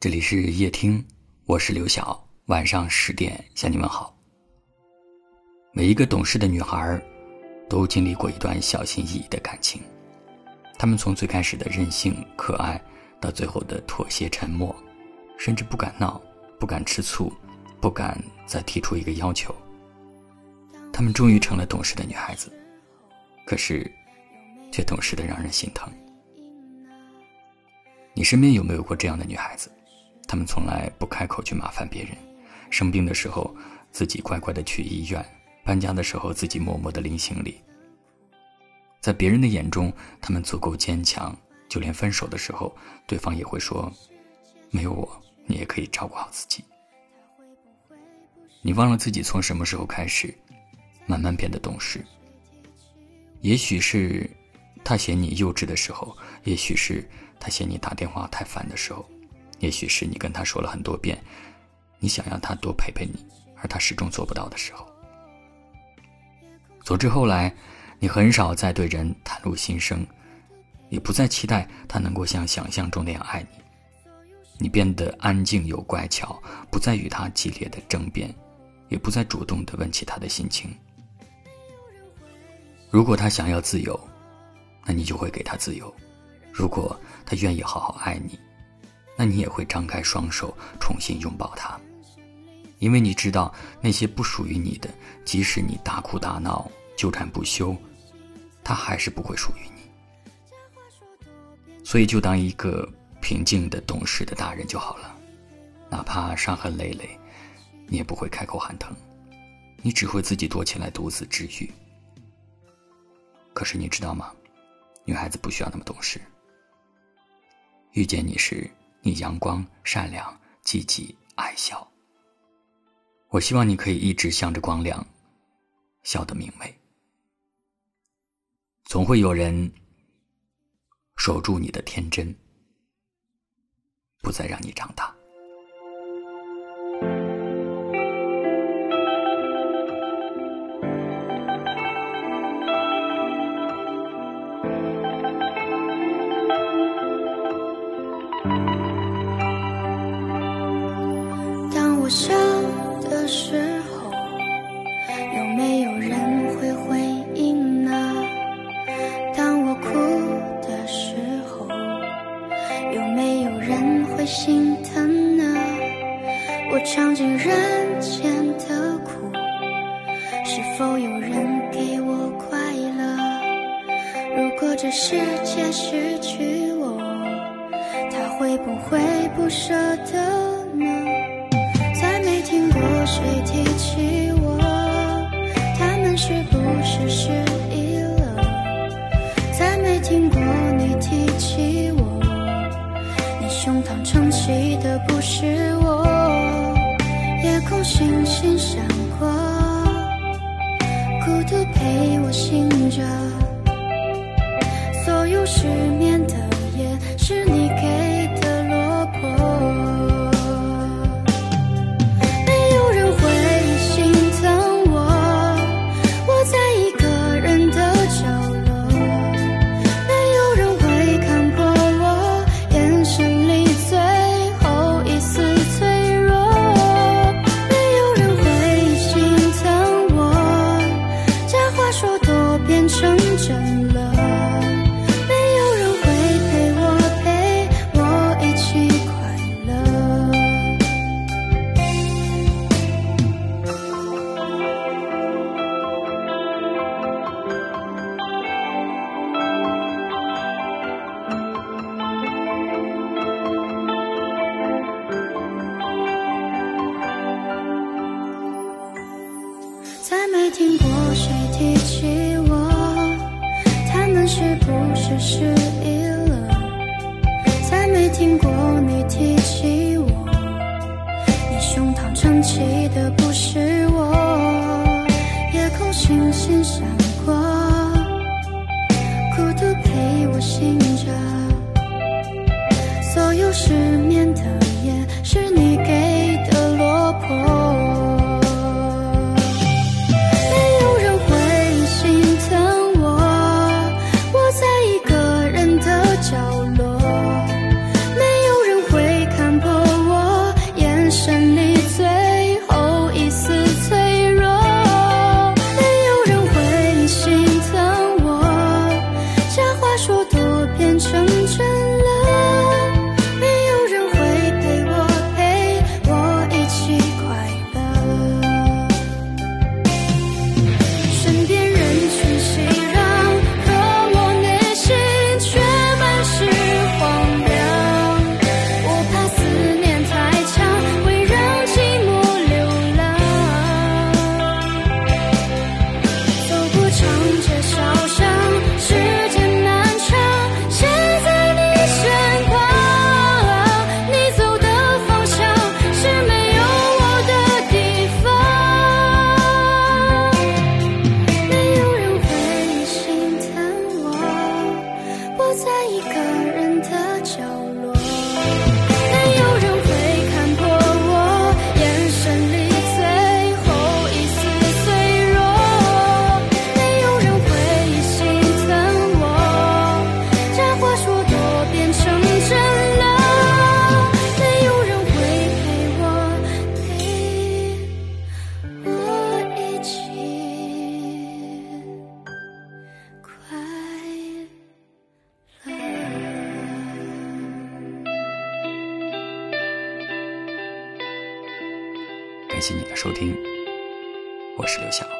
这里是夜听，我是刘晓。晚上十点向你们好。每一个懂事的女孩，都经历过一段小心翼翼的感情。她们从最开始的任性可爱，到最后的妥协沉默，甚至不敢闹，不敢吃醋，不敢再提出一个要求。她们终于成了懂事的女孩子，可是，却懂事的让人心疼。你身边有没有过这样的女孩子？他们从来不开口去麻烦别人，生病的时候自己乖乖的去医院，搬家的时候自己默默的拎行李。在别人的眼中，他们足够坚强，就连分手的时候，对方也会说：“没有我，你也可以照顾好自己。”你忘了自己从什么时候开始，慢慢变得懂事。也许是他嫌你幼稚的时候，也许是他嫌你打电话太烦的时候。也许是你跟他说了很多遍，你想要他多陪陪你，而他始终做不到的时候。总之后来，你很少再对人袒露心声，也不再期待他能够像想象中那样爱你。你变得安静又乖巧，不再与他激烈的争辩，也不再主动的问起他的心情。如果他想要自由，那你就会给他自由；如果他愿意好好爱你。那你也会张开双手重新拥抱他，因为你知道那些不属于你的，即使你大哭大闹、纠缠不休，他还是不会属于你。所以，就当一个平静的、懂事的大人就好了。哪怕伤痕累累，你也不会开口喊疼，你只会自己躲起来独自治愈。可是你知道吗？女孩子不需要那么懂事。遇见你时。你阳光、善良、积极、爱笑。我希望你可以一直向着光亮，笑得明媚。总会有人守住你的天真，不再让你长大。笑的时候，有没有人会回应呢？当我哭的时候，有没有人会心疼呢？我尝尽人间的苦，是否有人给我快乐？如果这世界失去我，他会不会不舍得？谁提起我？他们是不是失忆了？再没听过你提起我，你胸膛撑起的不是我。夜空星星闪过，孤独陪我醒着，所有失眠的夜是你给。不是失忆了？再没听过你提起我，你胸膛撑起的不是我。夜空星星闪过，孤独陪我醒着，所有事感谢你的收听，我是刘晓。